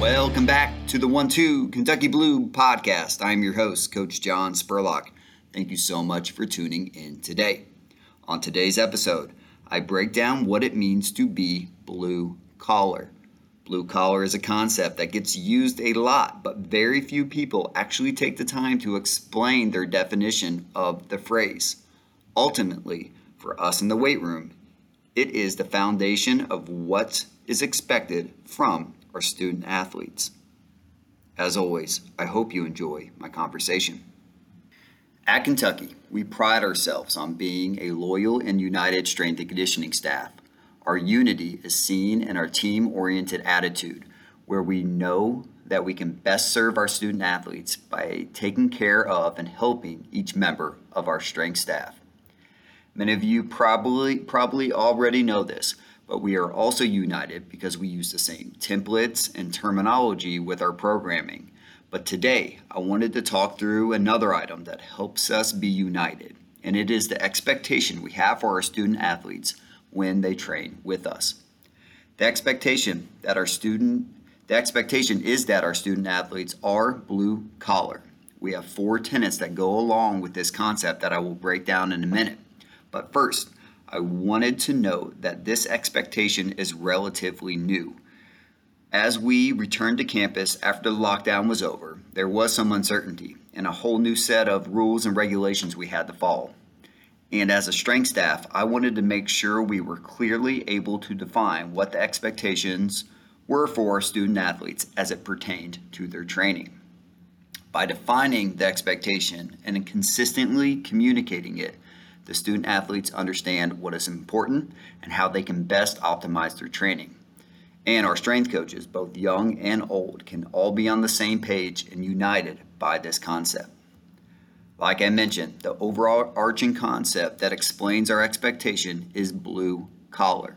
Welcome back to the One Two Kentucky Blue podcast. I'm your host, Coach John Spurlock. Thank you so much for tuning in today. On today's episode, I break down what it means to be blue collar. Blue collar is a concept that gets used a lot, but very few people actually take the time to explain their definition of the phrase. Ultimately, for us in the weight room, it is the foundation of what is expected from our student athletes. As always, I hope you enjoy my conversation. At Kentucky, we pride ourselves on being a loyal and united strength and conditioning staff. Our unity is seen in our team oriented attitude, where we know that we can best serve our student athletes by taking care of and helping each member of our strength staff. Many of you probably probably already know this, but we are also united because we use the same templates and terminology with our programming. But today, I wanted to talk through another item that helps us be united, and it is the expectation we have for our student athletes when they train with us. The expectation that our student the expectation is that our student athletes are blue collar. We have four tenets that go along with this concept that I will break down in a minute. But first, I wanted to note that this expectation is relatively new. As we returned to campus after the lockdown was over, there was some uncertainty and a whole new set of rules and regulations we had to follow. And as a strength staff, I wanted to make sure we were clearly able to define what the expectations were for student athletes as it pertained to their training. By defining the expectation and consistently communicating it, the student athletes understand what is important and how they can best optimize their training. And our strength coaches, both young and old, can all be on the same page and united by this concept. Like I mentioned, the overall arching concept that explains our expectation is blue collar.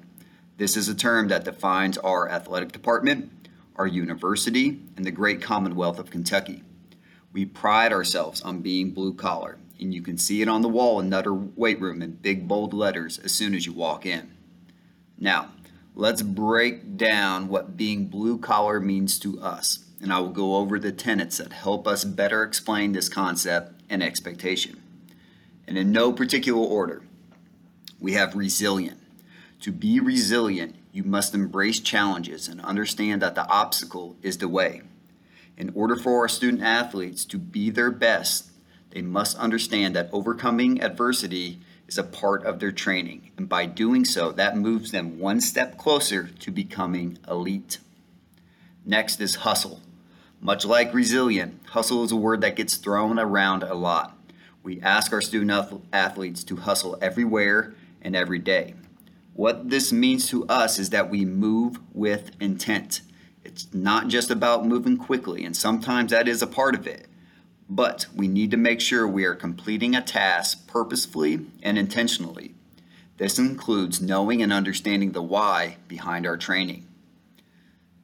This is a term that defines our athletic department, our university, and the great Commonwealth of Kentucky. We pride ourselves on being blue collar, and you can see it on the wall in Nutter Weight Room in big bold letters as soon as you walk in. Now, let's break down what being blue collar means to us, and I will go over the tenets that help us better explain this concept and expectation. And in no particular order, we have resilient. To be resilient, you must embrace challenges and understand that the obstacle is the way. In order for our student athletes to be their best, they must understand that overcoming adversity is a part of their training, and by doing so, that moves them one step closer to becoming elite. Next is hustle. Much like resilient, hustle is a word that gets thrown around a lot. We ask our student athletes to hustle everywhere and every day. What this means to us is that we move with intent. It's not just about moving quickly, and sometimes that is a part of it, but we need to make sure we are completing a task purposefully and intentionally. This includes knowing and understanding the why behind our training.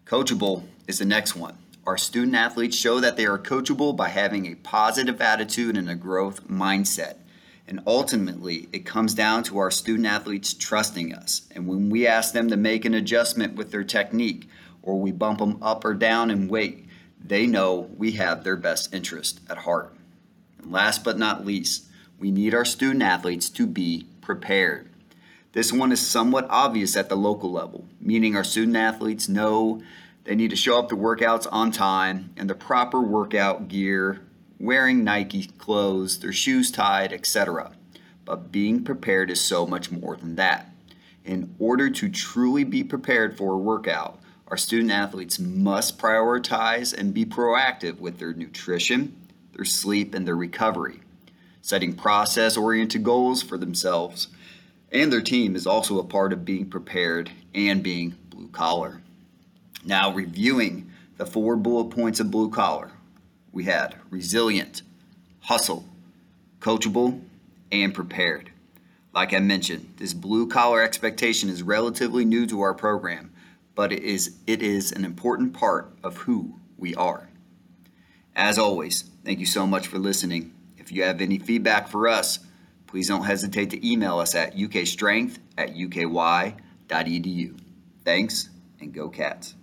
Coachable is the next one. Our student athletes show that they are coachable by having a positive attitude and a growth mindset. And ultimately, it comes down to our student athletes trusting us. And when we ask them to make an adjustment with their technique, or we bump them up or down in weight, they know we have their best interest at heart. And last but not least, we need our student athletes to be prepared. This one is somewhat obvious at the local level, meaning our student athletes know they need to show up to workouts on time and the proper workout gear, wearing Nike clothes, their shoes tied, etc. But being prepared is so much more than that. In order to truly be prepared for a workout, our student athletes must prioritize and be proactive with their nutrition, their sleep, and their recovery. Setting process oriented goals for themselves and their team is also a part of being prepared and being blue collar. Now, reviewing the four bullet points of blue collar, we had resilient, hustle, coachable, and prepared. Like I mentioned, this blue collar expectation is relatively new to our program, but it is, it is an important part of who we are. As always, thank you so much for listening. If you have any feedback for us, please don't hesitate to email us at ukstrength at uky.edu. Thanks, and go Cats.